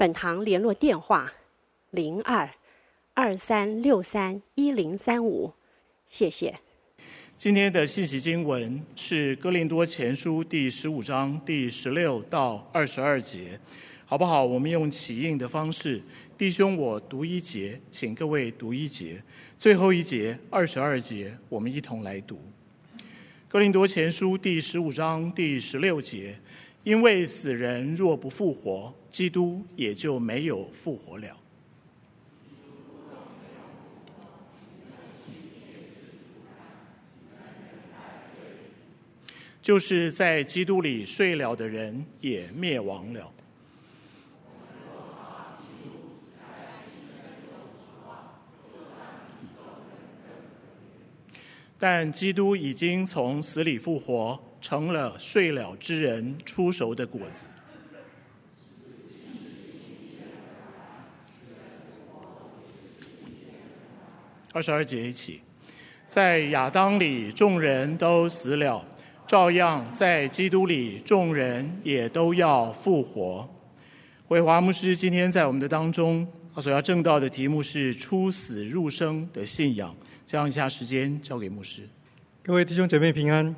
本堂联络电话：零二二三六三一零三五，谢谢。今天的信息经文是《哥林多前书》第十五章第十六到二十二节，好不好？我们用起应的方式，弟兄我读一节，请各位读一节，最后一节二十二节，我们一同来读《哥林多前书》第十五章第十六节。因为死人若不复活，基督也就没有复活了。就是在基督里睡了的人也灭亡了。但基督已经从死里复活。成了睡了之人出熟的果子。二十二节一起，在亚当里众人都死了，照样在基督里众人也都要复活。伟华牧师今天在我们的当中，他所要证道的题目是“出死入生的信仰”。这样一下时间交给牧师。各位弟兄姐妹平安。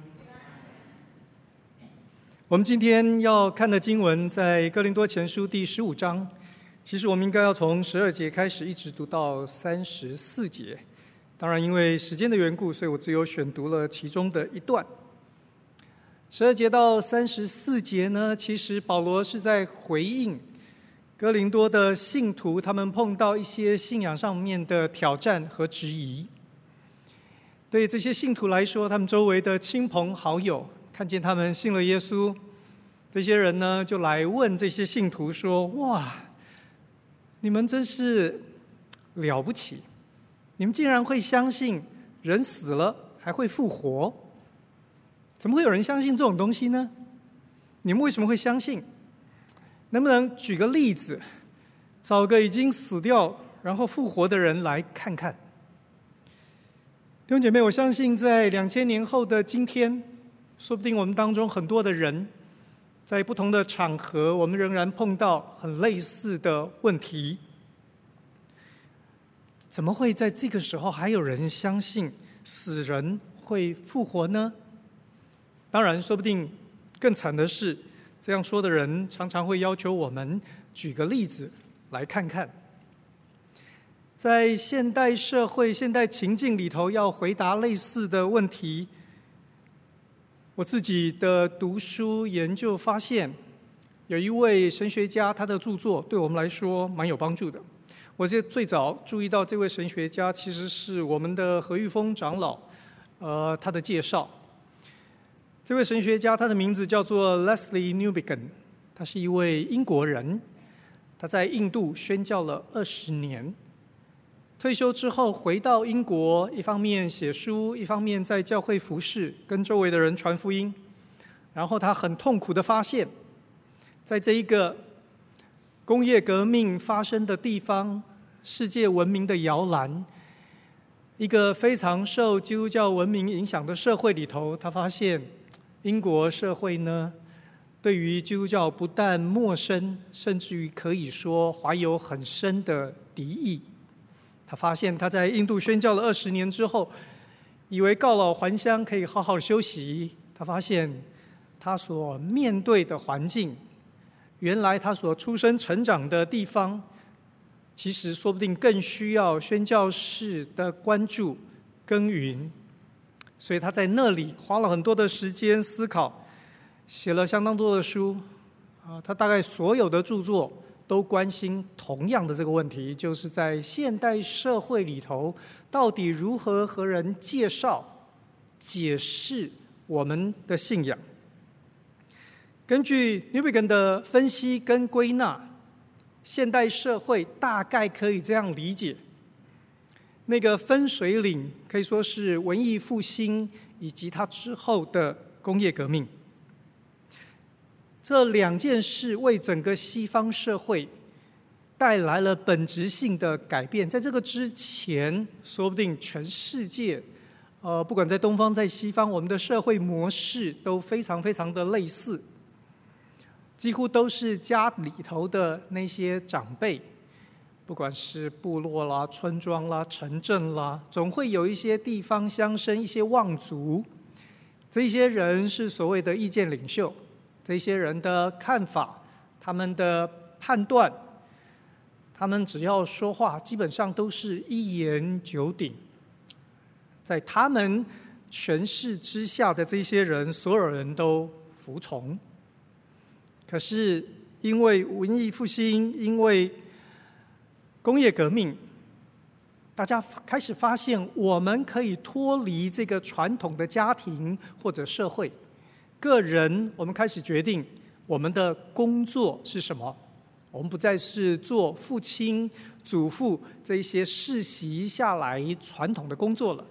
我们今天要看的经文在《哥林多前书》第十五章。其实我们应该要从十二节开始，一直读到三十四节。当然，因为时间的缘故，所以我只有选读了其中的一段。十二节到三十四节呢，其实保罗是在回应哥林多的信徒，他们碰到一些信仰上面的挑战和质疑。对这些信徒来说，他们周围的亲朋好友。看见他们信了耶稣，这些人呢，就来问这些信徒说：“哇，你们真是了不起！你们竟然会相信人死了还会复活？怎么会有人相信这种东西呢？你们为什么会相信？能不能举个例子，找个已经死掉然后复活的人来看看？”弟兄姐妹，我相信在两千年后的今天。说不定我们当中很多的人，在不同的场合，我们仍然碰到很类似的问题。怎么会在这个时候还有人相信死人会复活呢？当然，说不定更惨的是，这样说的人常常会要求我们举个例子来看看。在现代社会、现代情境里头，要回答类似的问题。我自己的读书研究发现，有一位神学家，他的著作对我们来说蛮有帮助的。我是最早注意到这位神学家，其实是我们的何玉峰长老，呃，他的介绍。这位神学家，他的名字叫做 Leslie Newbegin，他是一位英国人，他在印度宣教了二十年。退休之后回到英国，一方面写书，一方面在教会服侍，跟周围的人传福音。然后他很痛苦的发现，在这一个工业革命发生的地方，世界文明的摇篮，一个非常受基督教文明影响的社会里头，他发现英国社会呢，对于基督教不但陌生，甚至于可以说怀有很深的敌意。他发现他在印度宣教了二十年之后，以为告老还乡可以好好休息。他发现他所面对的环境，原来他所出生成长的地方，其实说不定更需要宣教士的关注耕耘。所以他在那里花了很多的时间思考，写了相当多的书。啊，他大概所有的著作。都关心同样的这个问题，就是在现代社会里头，到底如何和人介绍、解释我们的信仰？根据 Newbigin 的分析跟归纳，现代社会大概可以这样理解：那个分水岭可以说是文艺复兴以及它之后的工业革命。这两件事为整个西方社会带来了本质性的改变。在这个之前，说不定全世界，呃，不管在东方在西方，我们的社会模式都非常非常的类似。几乎都是家里头的那些长辈，不管是部落啦、村庄啦、城镇啦，总会有一些地方乡绅、一些望族，这些人是所谓的意见领袖，这些人的看法、他们的判断，他们只要说话，基本上都是一言九鼎，在他们权势之下的这些人，所有人都服从。可是，因为文艺复兴，因为工业革命，大家开始发现，我们可以脱离这个传统的家庭或者社会，个人，我们开始决定我们的工作是什么。我们不再是做父亲、祖父这一些世袭下来传统的工作了。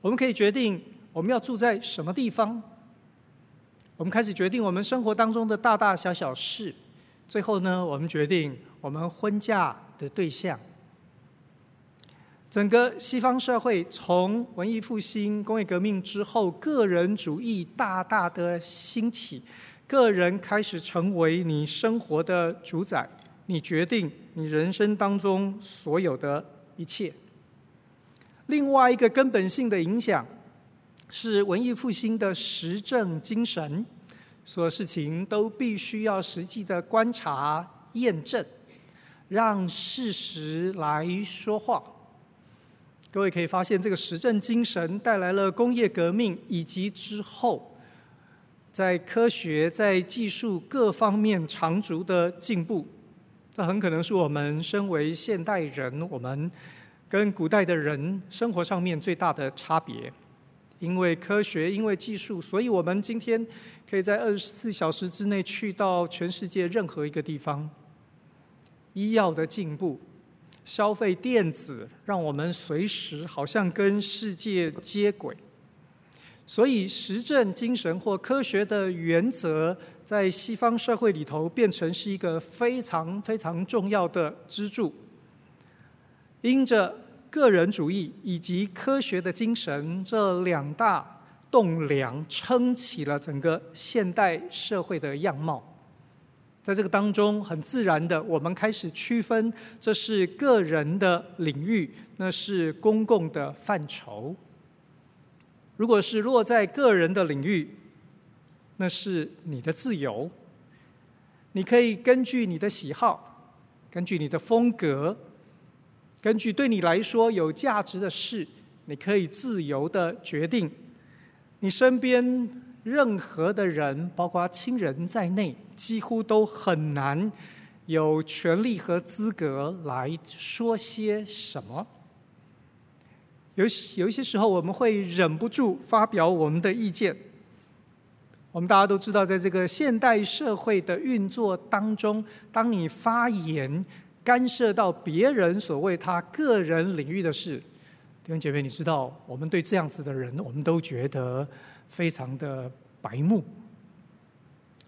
我们可以决定我们要住在什么地方。我们开始决定我们生活当中的大大小小事，最后呢，我们决定我们婚嫁的对象。整个西方社会从文艺复兴、工业革命之后，个人主义大大的兴起，个人开始成为你生活的主宰，你决定你人生当中所有的一切。另外一个根本性的影响。是文艺复兴的实证精神，所有事情都必须要实际的观察验证，让事实来说话。各位可以发现，这个实证精神带来了工业革命以及之后，在科学、在技术各方面长足的进步。这很可能是我们身为现代人，我们跟古代的人生活上面最大的差别。因为科学，因为技术，所以我们今天可以在二十四小时之内去到全世界任何一个地方。医药的进步，消费电子，让我们随时好像跟世界接轨。所以，实证精神或科学的原则，在西方社会里头变成是一个非常非常重要的支柱。因着。个人主义以及科学的精神这两大栋梁撑起了整个现代社会的样貌。在这个当中，很自然的，我们开始区分这是个人的领域，那是公共的范畴。如果是落在个人的领域，那是你的自由，你可以根据你的喜好，根据你的风格。根据对你来说有价值的事，你可以自由的决定。你身边任何的人，包括亲人在内，几乎都很难有权利和资格来说些什么。有有一些时候，我们会忍不住发表我们的意见。我们大家都知道，在这个现代社会的运作当中，当你发言，干涉到别人所谓他个人领域的事，弟兄姐妹，你知道，我们对这样子的人，我们都觉得非常的白目，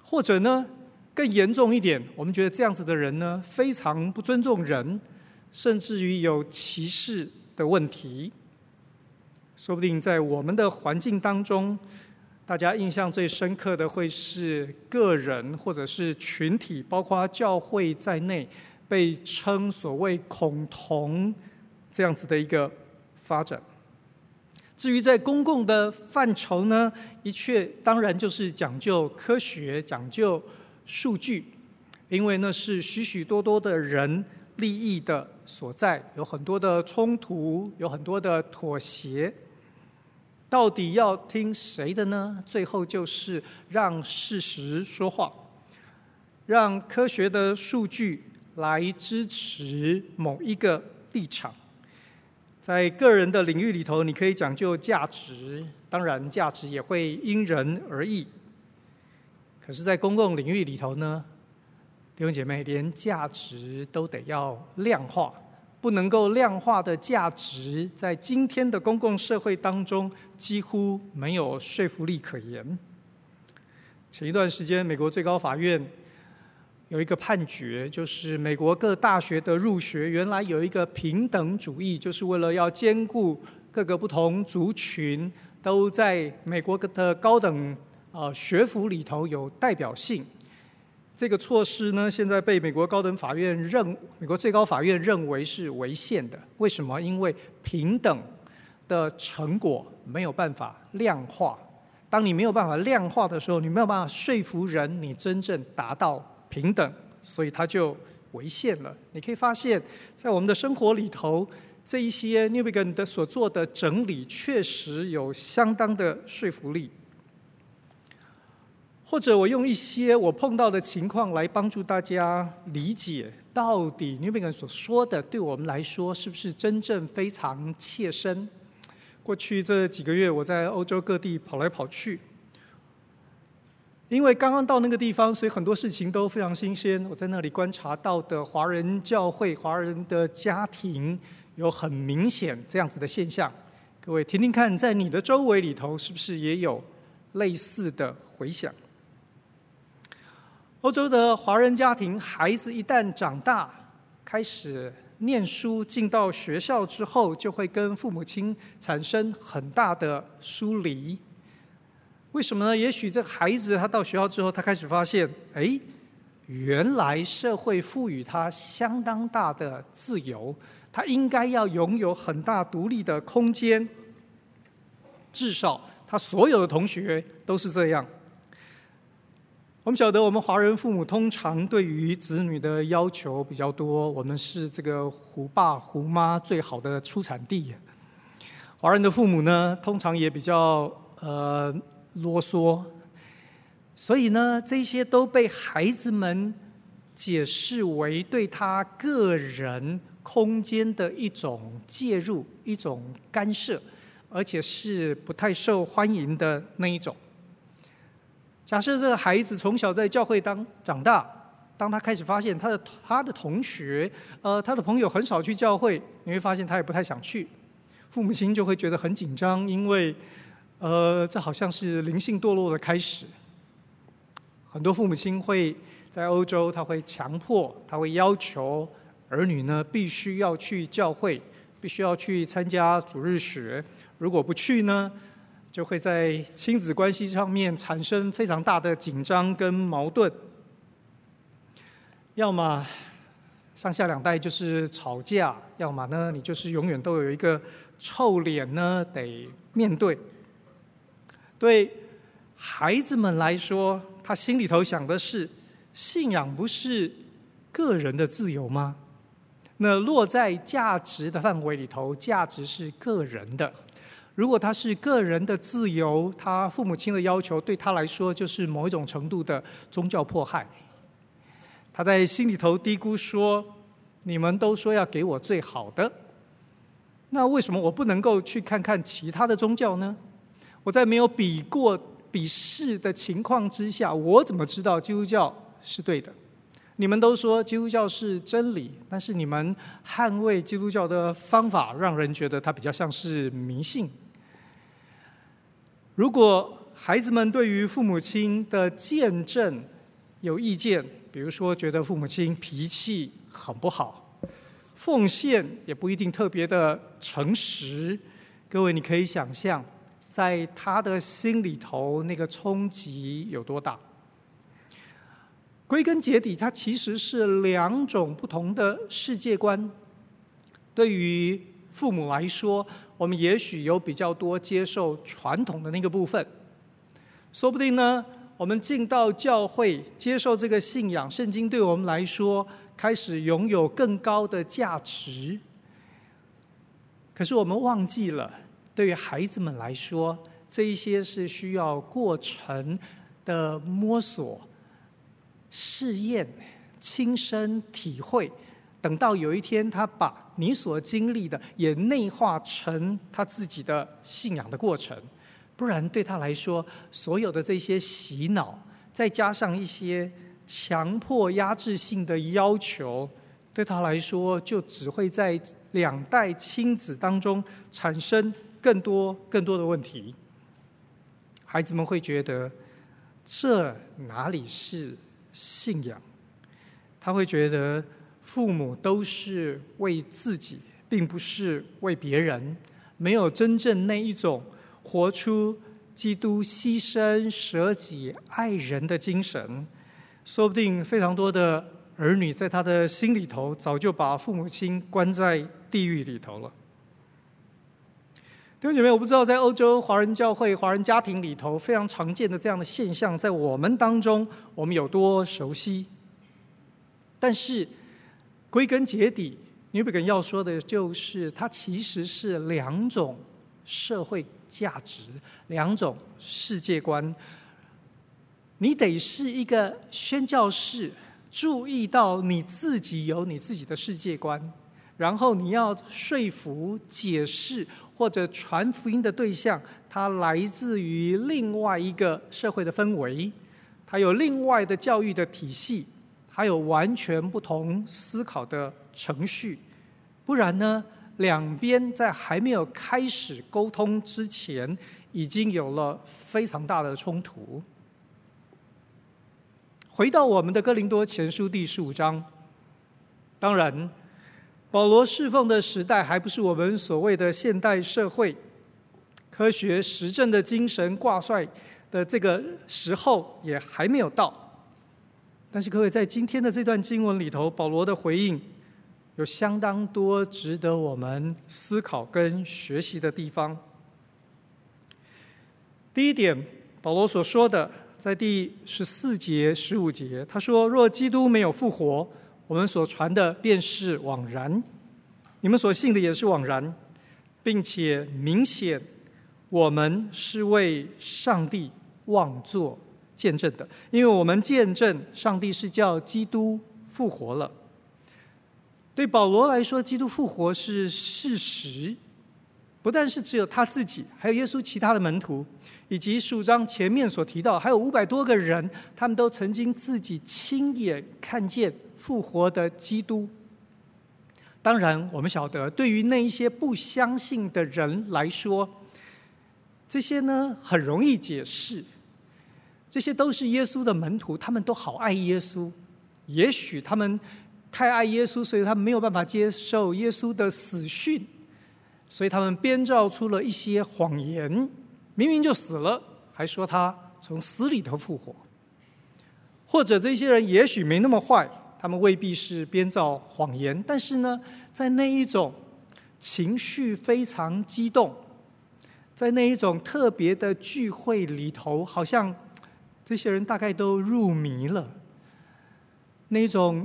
或者呢，更严重一点，我们觉得这样子的人呢，非常不尊重人，甚至于有歧视的问题。说不定在我们的环境当中，大家印象最深刻的会是个人或者是群体，包括教会在内。被称所谓“恐同”这样子的一个发展。至于在公共的范畴呢，一切当然就是讲究科学、讲究数据，因为那是许许多多的人利益的所在，有很多的冲突，有很多的妥协。到底要听谁的呢？最后就是让事实说话，让科学的数据。来支持某一个立场，在个人的领域里头，你可以讲究价值，当然价值也会因人而异。可是，在公共领域里头呢，弟兄姐妹，连价值都得要量化，不能够量化的价值，在今天的公共社会当中几乎没有说服力可言。前一段时间，美国最高法院有一个判决，就是美国各大学的入学，原来有一个平等主义，就是为了要兼顾各个不同族群都在美国的高等呃学府里头有代表性。这个措施呢，现在被美国高等法院认，美国最高法院认为是违宪的。为什么？因为平等的成果没有办法量化。当你没有办法量化的时候，你没有办法说服人，你真正达到平等，所以它就违宪了。你可以发现，在我们的生活里头，这一些 Newbegin 的所做的整理，确实有相当的说服力。或者我用一些我碰到的情况来帮助大家理解，到底 Newbegin 所说的对我们来说是不是真正非常切身？过去这几个月我在欧洲各地跑来跑去，因为刚刚到那个地方，所以很多事情都非常新鲜。我在那里观察到的华人教会、华人的家庭有很明显这样子的现象。各位听听看，在你的周围里头是不是也有类似的回响？欧洲的华人家庭，孩子一旦长大，开始念书，进到学校之后，就会跟父母亲产生很大的疏离。为什么呢？也许这孩子他到学校之后，他开始发现，哎，原来社会赋予他相当大的自由，他应该要拥有很大独立的空间。至少他所有的同学都是这样。我们晓得，我们华人父母通常对于子女的要求比较多。我们是这个虎爸虎妈最好的出产地。华人的父母呢，通常也比较呃啰嗦，所以呢，这些都被孩子们解释为对他个人空间的一种介入、一种干涉，而且是不太受欢迎的那一种。假设这个孩子从小在教会当长大，当他开始发现他的他的同学，呃，他的朋友很少去教会，你会发现他也不太想去，父母亲就会觉得很紧张，因为，呃，这好像是灵性堕落的开始。很多父母亲会在欧洲，他会强迫，他会要求儿女呢必须要去教会，必须要去参加主日学，如果不去呢，就会在亲子关系上面产生非常大的紧张跟矛盾，要么上下两代就是吵架，要么呢你就是永远都有一个臭脸呢得面对。对孩子们来说，他心里头想的是，信仰不是个人的自由吗？那落在价值的范围里头，价值是个人的。如果他是个人的自由，他父母亲的要求对他来说就是某一种程度的宗教迫害。他在心里头嘀咕说：“你们都说要给我最好的，那为什么我不能够去看看其他的宗教呢？我在没有比过、比试的情况之下，我怎么知道基督教是对的？你们都说基督教是真理，但是你们捍卫基督教的方法，让人觉得它比较像是迷信。”如果孩子们对于父母亲的见证有意见，比如说觉得父母亲脾气很不好，奉献也不一定特别的诚实，各位你可以想象，在他的心里头那个冲击有多大？归根结底，它其实是两种不同的世界观。对于父母来说，我们也许有比较多接受传统的那个部分，说不定呢，我们进到教会接受这个信仰，圣经对我们来说开始拥有更高的价值。可是我们忘记了，对于孩子们来说，这一些是需要过程的摸索、试验、亲身体会。等到有一天，他把你所经历的也内化成他自己的信仰的过程，不然对他来说，所有的这些洗脑，再加上一些强迫压制性的要求，对他来说，就只会在两代亲子当中产生更多更多的问题。孩子们会觉得，这哪里是信仰？他会觉得，父母都是为自己，并不是为别人，没有真正那一种活出基督牺牲舍己爱人的精神。说不定非常多的儿女在他的心里头，早就把父母亲关在地狱里头了。弟兄姐妹，我不知道在欧洲华人教会、华人家庭里头非常常见的这样的现象，在我们当中我们有多熟悉。但是归根结底，纽比根要说的就是，它其实是两种社会价值、两种世界观。你得是一个宣教士，注意到你自己有你自己的世界观，然后你要说服、解释。或者传福音的对象，它来自于另外一个社会的氛围，它有另外的教育的体系，还有完全不同思考的程序。不然呢，两边在还没有开始沟通之前，已经有了非常大的冲突。回到我们的哥林多前书第十五章，当然。保罗侍奉的时代还不是我们所谓的现代社会，科学实证的精神挂帅的这个时候也还没有到。但是各位在今天的这段经文里头，保罗的回应有相当多值得我们思考跟学习的地方。第一点，保罗所说的，在第十四节、十五节，他说：“若基督没有复活。”我们所传的便是枉然，你们所信的也是枉然，并且明显我们是为上帝妄作见证的，因为我们见证上帝是叫基督复活了。对保罗来说，基督复活是事实，不但是只有他自己，还有耶稣其他的门徒，以及十五章前面所提到，还有五百多个人，他们都曾经自己亲眼看见。复活的基督，当然，我们晓得，对于那一些不相信的人来说，这些呢很容易解释。这些都是耶稣的门徒，他们都好爱耶稣。也许他们太爱耶稣，所以他们没有办法接受耶稣的死讯，所以他们编造出了一些谎言。明明就死了，还说他从死里头复活。或者这些人也许没那么坏。他们未必是编造谎言，但是呢，在那一种情绪非常激动，在那一种特别的聚会里头，好像这些人大概都入迷了。那种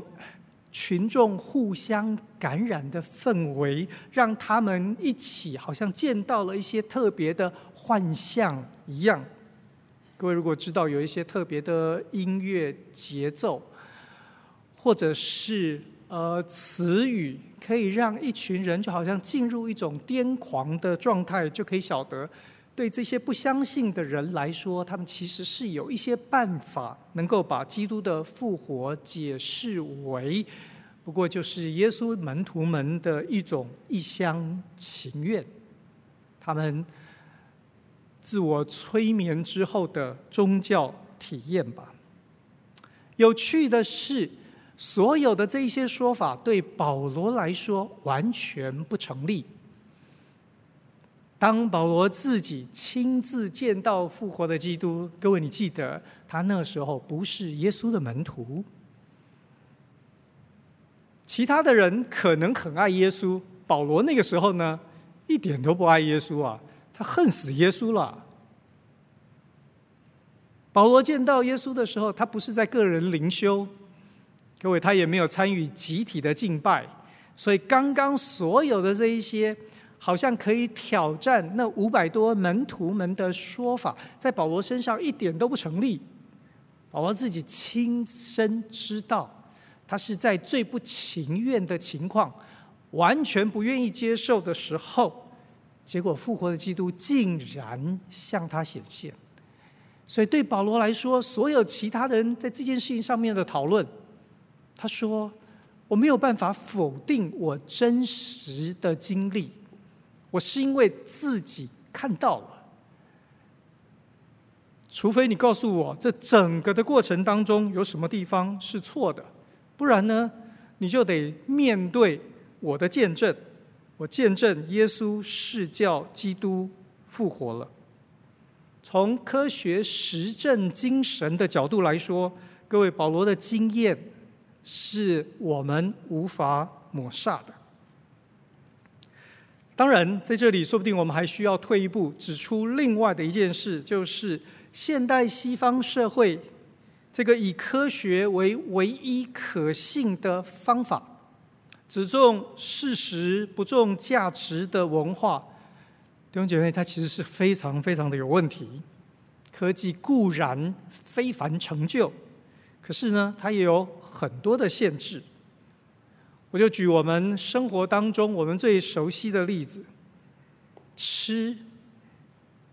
群众互相感染的氛围，让他们一起好像见到了一些特别的幻象一样。各位如果知道有一些特别的音乐节奏。或者是呃词语，可以让一群人就好像进入一种癫狂的状态，就可以晓得，对这些不相信的人来说，他们其实是有一些办法能够把基督的复活解释为，不过就是耶稣门徒们的一种一厢情愿，他们自我催眠之后的宗教体验吧。有趣的是。所有的这些说法对保罗来说完全不成立。当保罗自己亲自见到复活的基督，各位你记得，他那时候不是耶稣的门徒。其他的人可能很爱耶稣，保罗那个时候呢，一点都不爱耶稣啊，他恨死耶稣了。保罗见到耶稣的时候，他不是在个人灵修。各位，他也没有参与集体的敬拜，所以刚刚所有的这一些，好像可以挑战那五百多门徒们的说法，在保罗身上一点都不成立。保罗自己亲身知道，他是在最不情愿的情况，完全不愿意接受的时候，结果复活的基督竟然向他显现。所以对保罗来说，所有其他的人在这件事情上面的讨论，他说：“我没有办法否定我真实的经历，我是因为自己看到了。除非你告诉我，这整个的过程当中有什么地方是错的，不然呢，你就得面对我的见证。我见证耶稣是叫基督复活了。”从科学实证精神的角度来说，各位，保罗的经验是我们无法抹煞的。当然，在这里说不定我们还需要退一步，指出另外的一件事，就是现代西方社会这个以科学为唯一可信的方法，只重事实不重价值的文化。弟兄姐妹，它其实是非常非常的有问题。科技固然非凡成就，可是呢，它也有很多的限制。我就举我们生活当中我们最熟悉的例子：吃，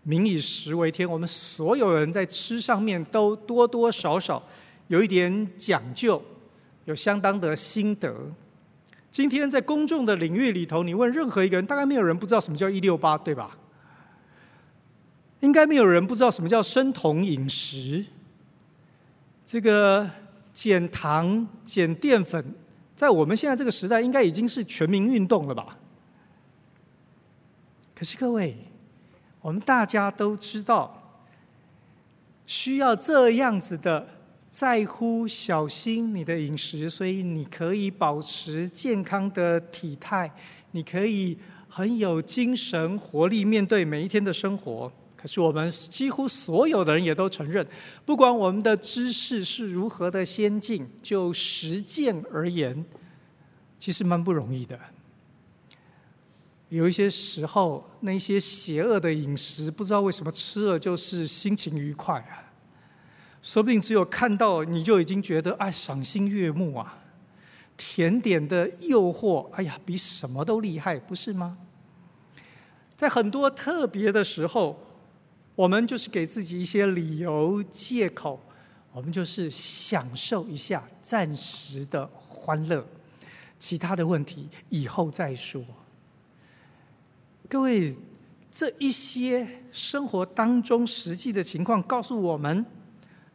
民以食为天。我们所有人在吃上面都多多少少有一点讲究，有相当的心得。今天在公众的领域里头，你问任何一个人，大概没有人不知道什么叫一六八，对吧？应该没有人不知道什么叫生酮饮食。这个减糖、减淀粉，在我们现在这个时代，应该已经是全民运动了吧？可是各位，我们大家都知道，需要这样子的。在乎小心你的饮食，所以你可以保持健康的体态，你可以很有精神活力面对每一天的生活。可是我们几乎所有的人也都承认，不管我们的知识是如何的先进，就实践而言，其实蛮不容易的。有一些时候，那些邪恶的饮食，不知道为什么吃了就是心情愉快啊。说不定只有看到你就已经觉得哎，赏心悦目啊！甜点的诱惑，哎呀，比什么都厉害，不是吗？在很多特别的时候，我们就是给自己一些理由、借口，我们就是享受一下暂时的欢乐，其他的问题以后再说。各位，这一些生活当中实际的情况告诉我们。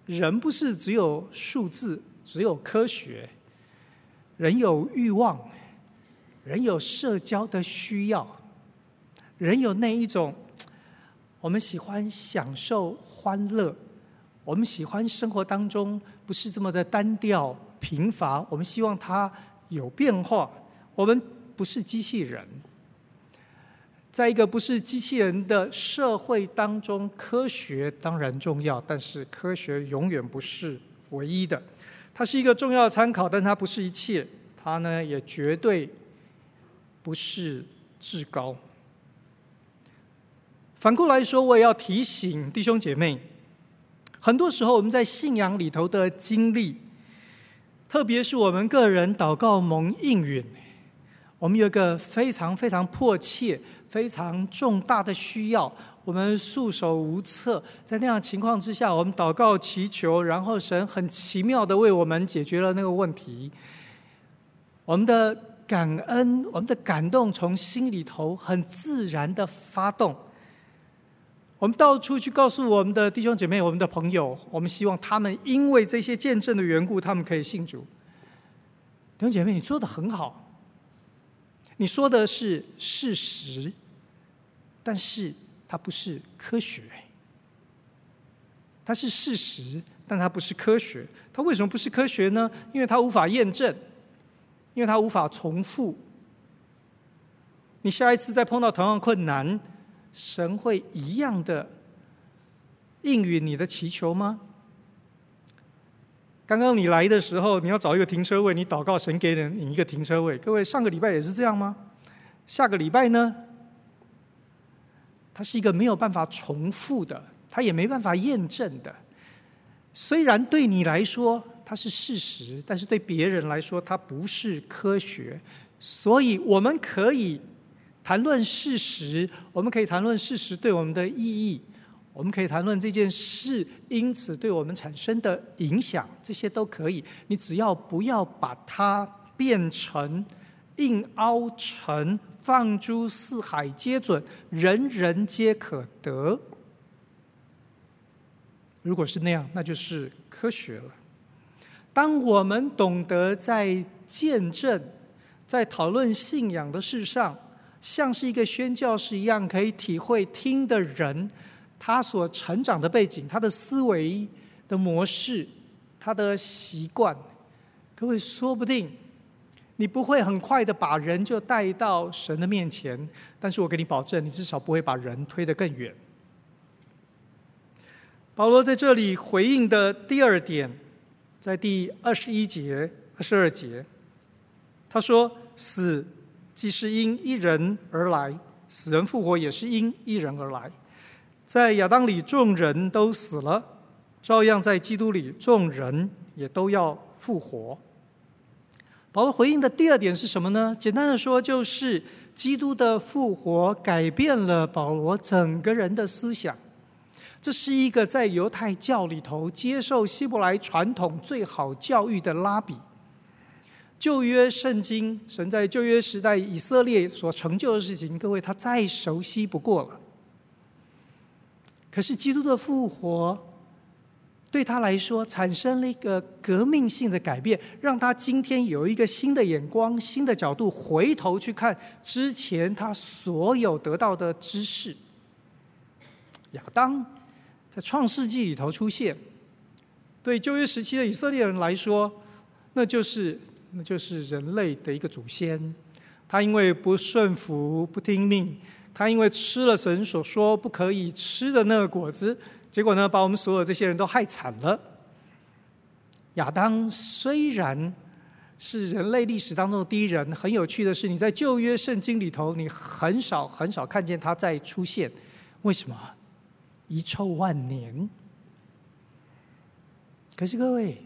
人不是只有数字，只有科学。人有欲望，人有社交的需要，人有那一种，我们喜欢享受欢乐，我们喜欢生活当中不是这么的单调贫乏，我们希望它有变化。我们不是机器人。在一个不是机器人的社会当中，科学当然重要，但是科学永远不是唯一的。它是一个重要参考，但它不是一切。它呢，也绝对不是至高。反过来说，我也要提醒弟兄姐妹，很多时候我们在信仰里头的经历，特别是我们个人祷告蒙应允，我们有一个非常非常迫切。非常重大的需要，我们束手无策。在那样情况之下，我们祷告祈求，然后神很奇妙的为我们解决了那个问题。我们的感恩，我们的感动，从心里头很自然的发动。我们到处去告诉我们的弟兄姐妹、我们的朋友，我们希望他们因为这些见证的缘故，他们可以信主。弟兄姐妹，你做的很好。你说的是事实，但是它不是科学。它是事实，但它不是科学。它为什么不是科学呢？因为它无法验证，因为它无法重复。你下一次再碰到同样困难，神会一样的应允你的祈求吗？刚刚你来的时候，你要找一个停车位，你祷告神给了你一个停车位。各位，上个礼拜也是这样吗？下个礼拜呢？它是一个没有办法重复的，它也没办法验证的。虽然对你来说它是事实，但是对别人来说它不是科学。所以我们可以谈论事实，我们可以谈论事实对我们的意义。我们可以谈论这件事因此对我们产生的影响，这些都可以。你只要不要把它变成硬凹成放诸四海皆准，人人皆可得。如果是那样，那就是科学了。当我们懂得在见证、在讨论信仰的事上，像是一个宣教士一样，可以体会听的人他所成长的背景、他的思维的模式、他的习惯。各位，说不定你不会很快的把人就带到神的面前，但是我给你保证，你至少不会把人推得更远。保罗在这里回应的第二点，在第二十一节、二十二节，他说：“死既是因一人而来，死人复活也是因一人而来。在亚当里众人都死了，照样在基督里众人也都要复活。”保罗回应的第二点是什么呢？简单的说，就是基督的复活改变了保罗整个人的思想。这是一个在犹太教里头接受希伯来传统最好教育的拉比。旧约圣经，神在旧约时代以色列所成就的事情，各位他再熟悉不过了。可是基督的复活对他来说产生了一个革命性的改变，让他今天有一个新的眼光、新的角度，回头去看之前他所有得到的知识。亚当。在创世纪里头出现，对旧约时期的以色列人来说，那就是那就是人类的一个祖先。他因为不顺服、不听命，他因为吃了神所说不可以吃的那个果子，结果呢，把我们所有这些人都害惨了。亚当虽然是人类历史当中的第一人，很有趣的是，你在旧约圣经里头，你很少很少看见他再出现，为什么？遗臭万年。可是各位，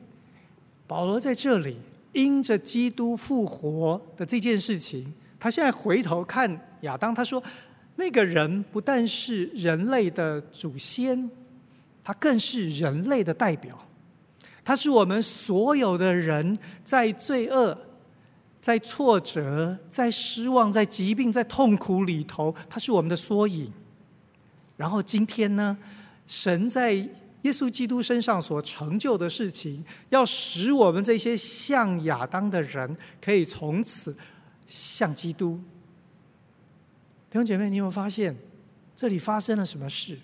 保罗在这里因着基督复活的这件事情，他现在回头看亚当，他说：“那个人不但是人类的祖先，他更是人类的代表。他是我们所有的人在罪恶、在挫折、在失望、在疾病、在痛苦里头，他是我们的缩影。”然后今天呢，神在耶稣基督身上所成就的事情，要使我们这些像亚当的人，可以从此像基督。弟兄姐妹，你有没有发现这里发生了什么事？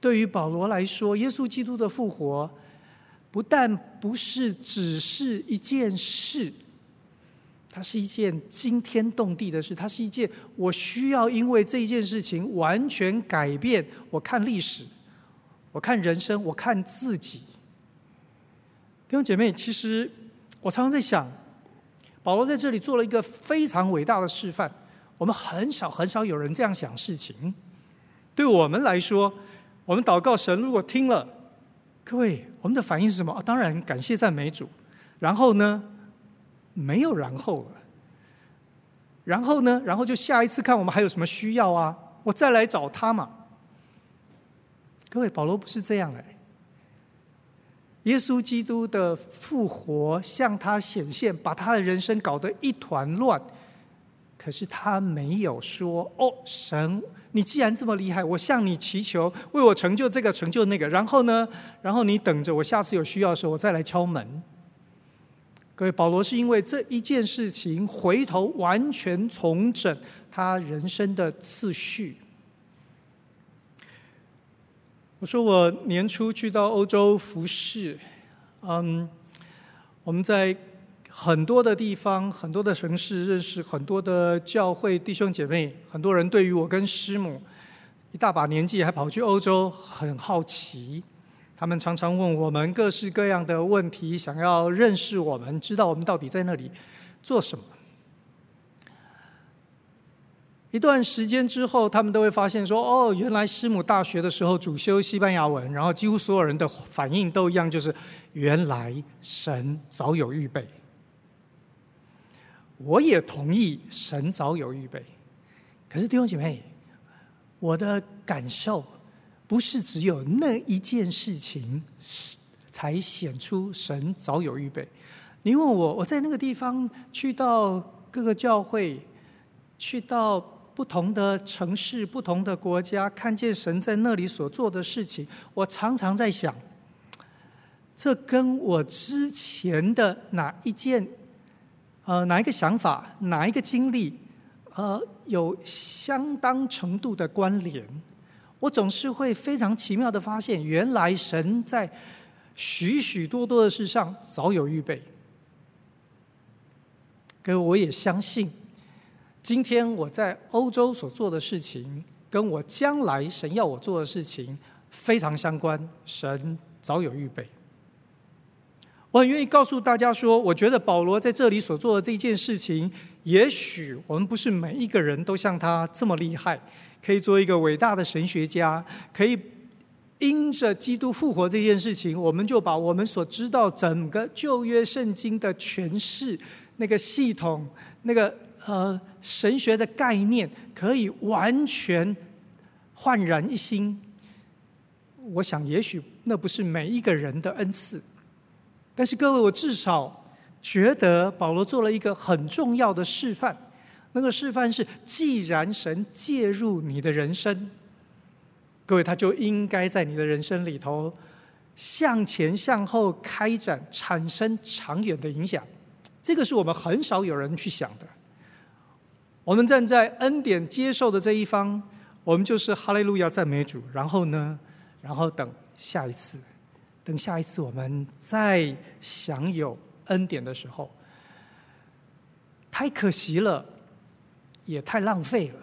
对于保罗来说，耶稣基督的复活，不但不是只是一件事。它是一件惊天动地的事，它是一件我需要因为这一件事情完全改变我看历史、我看人生、我看自己。弟兄姐妹，其实我常常在想，保罗在这里做了一个非常伟大的示范。我们很少很少有人这样想事情。对我们来说，我们祷告神，如果听了，各位，我们的反应是什么？啊，当然感谢赞美主。然后呢？没有然后了。然后呢？然后就下一次看我们还有什么需要啊？我再来找他嘛。各位，保罗不是这样哎。耶稣基督的复活向他显现，把他的人生搞得一团乱。可是他没有说：“哦，神，你既然这么厉害，我向你祈求，为我成就这个，成就那个。然后呢？然后你等着，我下次有需要的时候，我再来敲门。”各位，保罗是因为这一件事情回头完全重整他人生的次序。我说我年初去到欧洲服侍，嗯，我们在很多的地方、很多的城市认识很多的教会弟兄姐妹，很多人对于我跟师母一大把年纪还跑去欧洲很好奇。他们常常问我们各式各样的问题，想要认识我们，知道我们到底在那里做什么。一段时间之后，他们都会发现说：“哦，原来师母大学的时候主修西班牙文。”然后几乎所有人的反应都一样，就是原来神早有预备。我也同意神早有预备，可是弟兄姐妹，我的感受。不是只有那一件事情才显出神早有预备。你问我，我在那个地方去到各个教会，去到不同的城市、不同的国家，看见神在那里所做的事情，我常常在想，这跟我之前的哪一件、呃，哪一个想法、哪一个经历，呃，有相当程度的关联。我总是会非常奇妙的发现，原来神在许许多多的事上早有预备。可我也相信，今天我在欧洲所做的事情，跟我将来神要我做的事情非常相关。神早有预备。我很愿意告诉大家说，我觉得保罗在这里所做的这件事情，也许我们不是每一个人都像他这么厉害，可以做一个伟大的神学家，可以因着基督复活这件事情，我们就把我们所知道整个旧约圣经的诠释。那个系统，那个呃神学的概念，可以完全焕然一新。我想，也许那不是每一个人的恩赐，但是各位，我至少觉得保罗做了一个很重要的示范。那个示范是，既然神介入你的人生，各位，他就应该在你的人生里头向前向后开展，产生长远的影响。这个是我们很少有人去想的。我们站在恩典接受的这一方，我们就是哈利路亚赞美主。然后呢，然后等下一次，等下一次我们再享有恩典的时候，太可惜了，也太浪费了。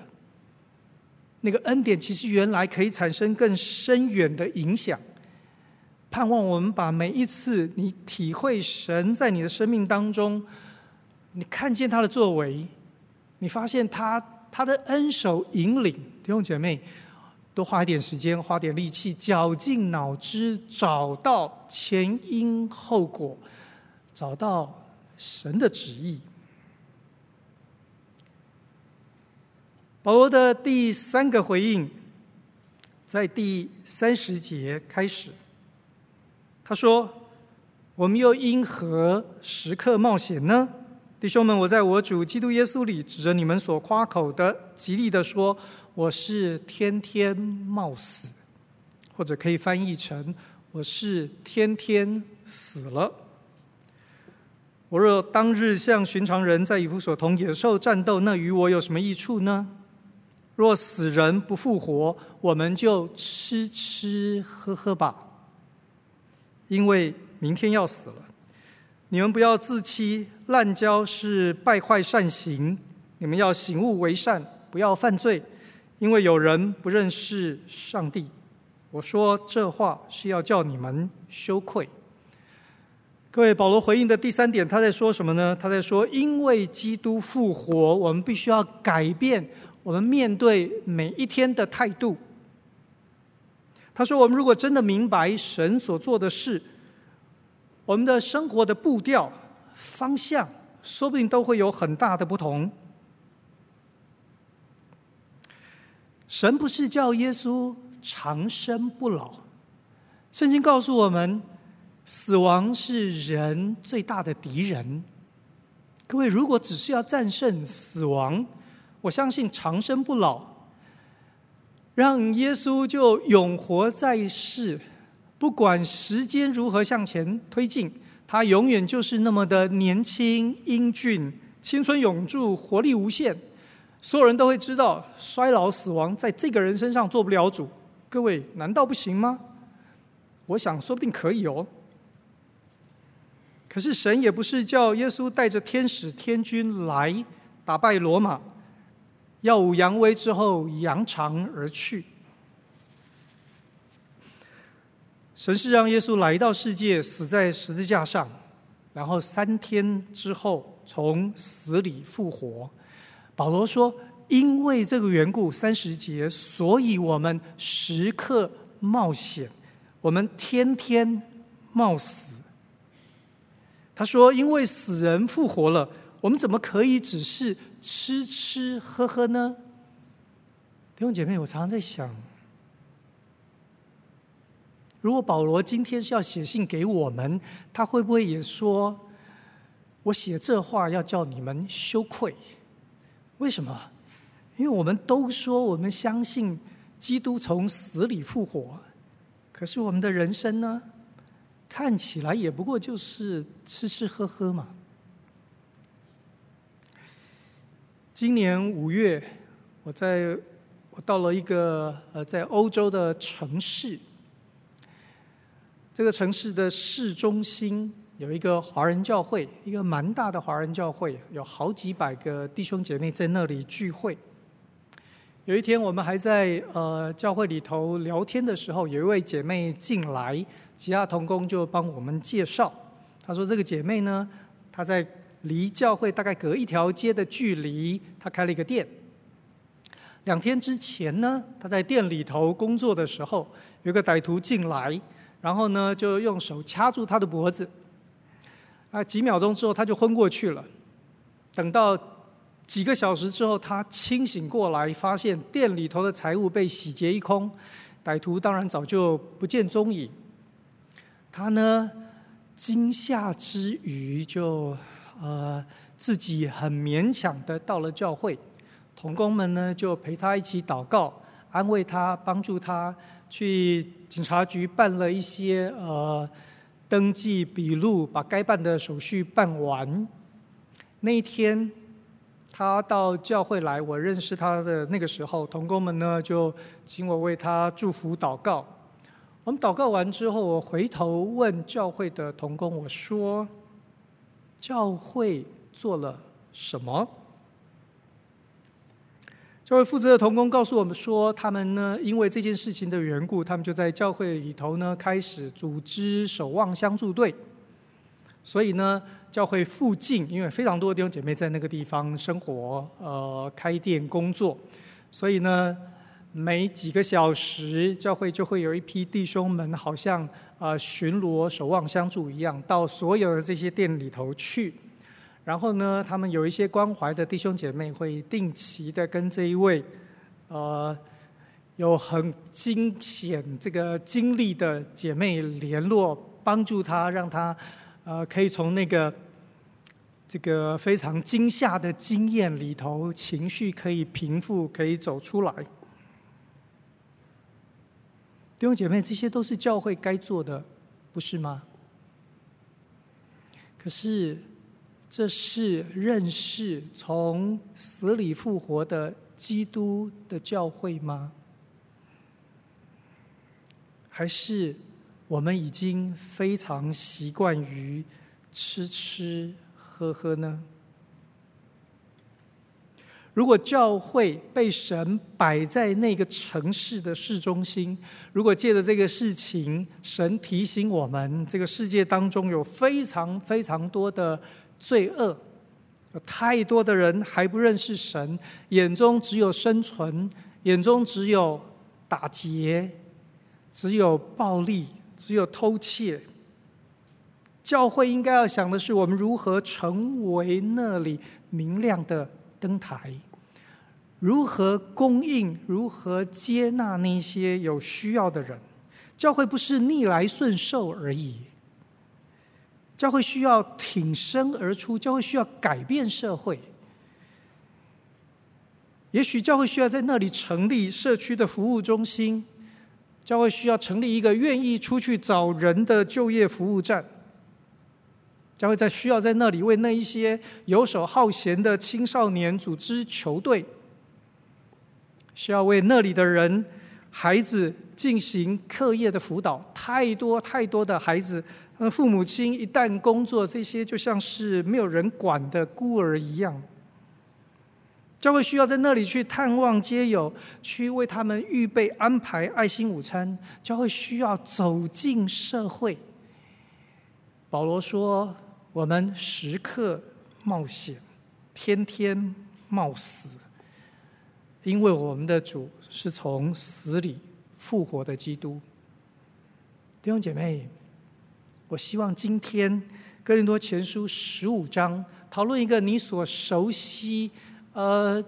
那个恩典其实原来可以产生更深远的影响。盼望我们把每一次你体会神在你的生命当中，你看见他的作为，你发现他他的恩手引领，弟兄姐妹，多花一点时间，花点力气，绞尽脑汁，找到前因后果，找到神的旨意。保罗的第三个回应，在第三十节开始。他说：“我们又因何时刻冒险呢？弟兄们，我在我主基督耶稣里，指着你们所夸口的，极力的说，我是天天冒死，或者可以翻译成我是天天死了。我若当日像寻常人在以弗所同野兽战斗，那与我有什么益处呢？若死人不复活，我们就吃吃喝喝吧。”因为明天要死了，你们不要自欺，滥交是败坏善行。你们要醒悟为善，不要犯罪，因为有人不认识上帝。我说这话是要叫你们羞愧。各位，保罗回应的第三点，他在说什么呢？他在说，因为基督复活，我们必须要改变我们面对每一天的态度。他说：“我们如果真的明白神所做的事，我们的生活的步调、方向，说不定都会有很大的不同。神不是叫耶稣长生不老，圣经告诉我们，死亡是人最大的敌人。各位，如果只是要战胜死亡，我相信长生不老。”让耶稣就永活在世，不管时间如何向前推进，他永远就是那么的年轻英俊、青春永驻、活力无限。所有人都会知道，衰老、死亡在这个人身上做不了主。各位，难道不行吗？我想，说不定可以哦。可是神也不是叫耶稣带着天使天军来打败罗马。耀武扬威之后，扬长而去。神是让耶稣来到世界，死在十字架上，然后三天之后从死里复活。保罗说：“因为这个缘故，三十节，所以我们时刻冒险，我们天天冒死。”他说：“因为死人复活了，我们怎么可以只是？”吃吃喝喝呢？弟兄姐妹，我常常在想，如果保罗今天是要写信给我们，他会不会也说：“我写这话要叫你们羞愧？”为什么？因为我们都说我们相信基督从死里复活，可是我们的人生呢，看起来也不过就是吃吃喝喝嘛。今年五月，我在我到了一个呃在欧洲的城市，这个城市的市中心有一个华人教会，一个蛮大的华人教会，有好几百个弟兄姐妹在那里聚会。有一天，我们还在呃教会里头聊天的时候，有一位姐妹进来，其他同工就帮我们介绍。她说：“这个姐妹呢，她在。”离教会大概隔一条街的距离，她开了一个店。两天之前呢，她在店里头工作的时候，有一个歹徒进来，然后呢就用手掐住他的脖子。啊，几秒钟之后他就昏过去了。等到几个小时之后，他清醒过来，发现店里头的财物被洗劫一空，歹徒当然早就不见踪影。他呢惊吓之余就。呃，自己很勉强的到了教会，同工们呢就陪他一起祷告，安慰他，帮助他去警察局办了一些呃登记笔录，把该办的手续办完。那一天他到教会来，我认识他的那个时候，同工们呢就请我为他祝福祷告。我们祷告完之后，我回头问教会的同工，我说。教会做了什么？教会负责的童工告诉我们说，他们呢，因为这件事情的缘故，他们就在教会里头呢，开始组织守望相助队。所以呢，教会附近因为非常多的弟兄姐妹在那个地方生活，呃，开店工作，所以呢，每几个小时，教会就会有一批弟兄们，好像。啊，巡逻、守望相助一样，到所有的这些店里头去。然后呢，他们有一些关怀的弟兄姐妹会定期的跟这一位，呃，有很惊险这个经历的姐妹联络，帮助她，让她呃可以从那个这个非常惊吓的经验里头，情绪可以平复，可以走出来。弟兄姐妹，这些都是教会该做的，不是吗？可是，这是认识从死里复活的基督的教会吗？还是我们已经非常习惯于吃吃喝喝呢？如果教会被神摆在那个城市的市中心，如果借着这个事情，神提醒我们，这个世界当中有非常非常多的罪恶，有太多的人还不认识神，眼中只有生存，眼中只有打劫，只有暴力，只有偷窃。教会应该要想的是，我们如何成为那里明亮的灯台，如何供应，如何接纳那些有需要的人？教会不是逆来顺受而已，教会需要挺身而出，教会需要改变社会。也许教会需要在那里成立社区的服务中心，教会需要成立一个愿意出去找人的就业服务站。教会在需要在那里为那一些游手好闲的青少年组织球队，需要为那里的人孩子进行课业的辅导。太多太多的孩子，父母亲一旦工作，这些就像是没有人管的孤儿一样。教会需要在那里去探望街友，去为他们预备安排爱心午餐。教会需要走进社会。保罗说。我们时刻冒险，天天冒死，因为我们的主是从死里复活的基督。弟兄姐妹，我希望今天哥林多前书十五章讨论一个你所熟悉、呃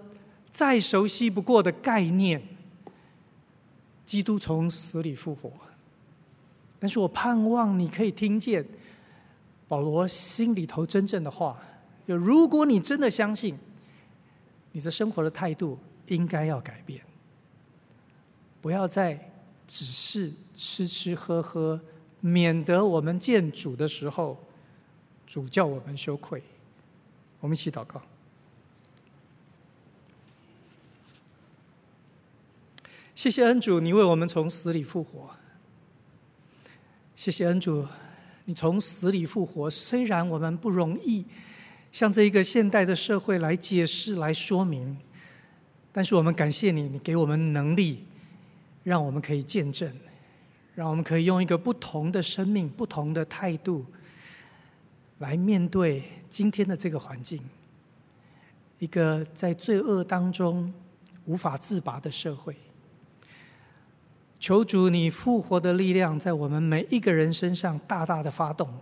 再熟悉不过的概念：基督从死里复活。但是我盼望你可以听见保罗心里头真正的话。就如果你真的相信，你的生活的态度应该要改变，不要再只是吃吃喝喝，免得我们见主的时候，主叫我们羞愧。我们一起祷告。谢谢恩主，你为我们从死里复活。谢谢恩主，你从死里复活。虽然我们不容易向这一个现代的社会来解释、来说明，但是我们感谢你，你给我们能力，让我们可以见证，让我们可以用一个不同的生命、不同的态度来面对今天的这个环境，一个在罪恶当中无法自拔的社会。求主，你复活的力量在我们每一个人身上大大的发动。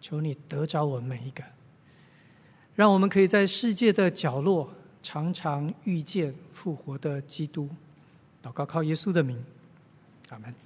求你得着我们每一个，让我们可以在世界的角落常常遇见复活的基督。祷告靠耶稣的名，阿门。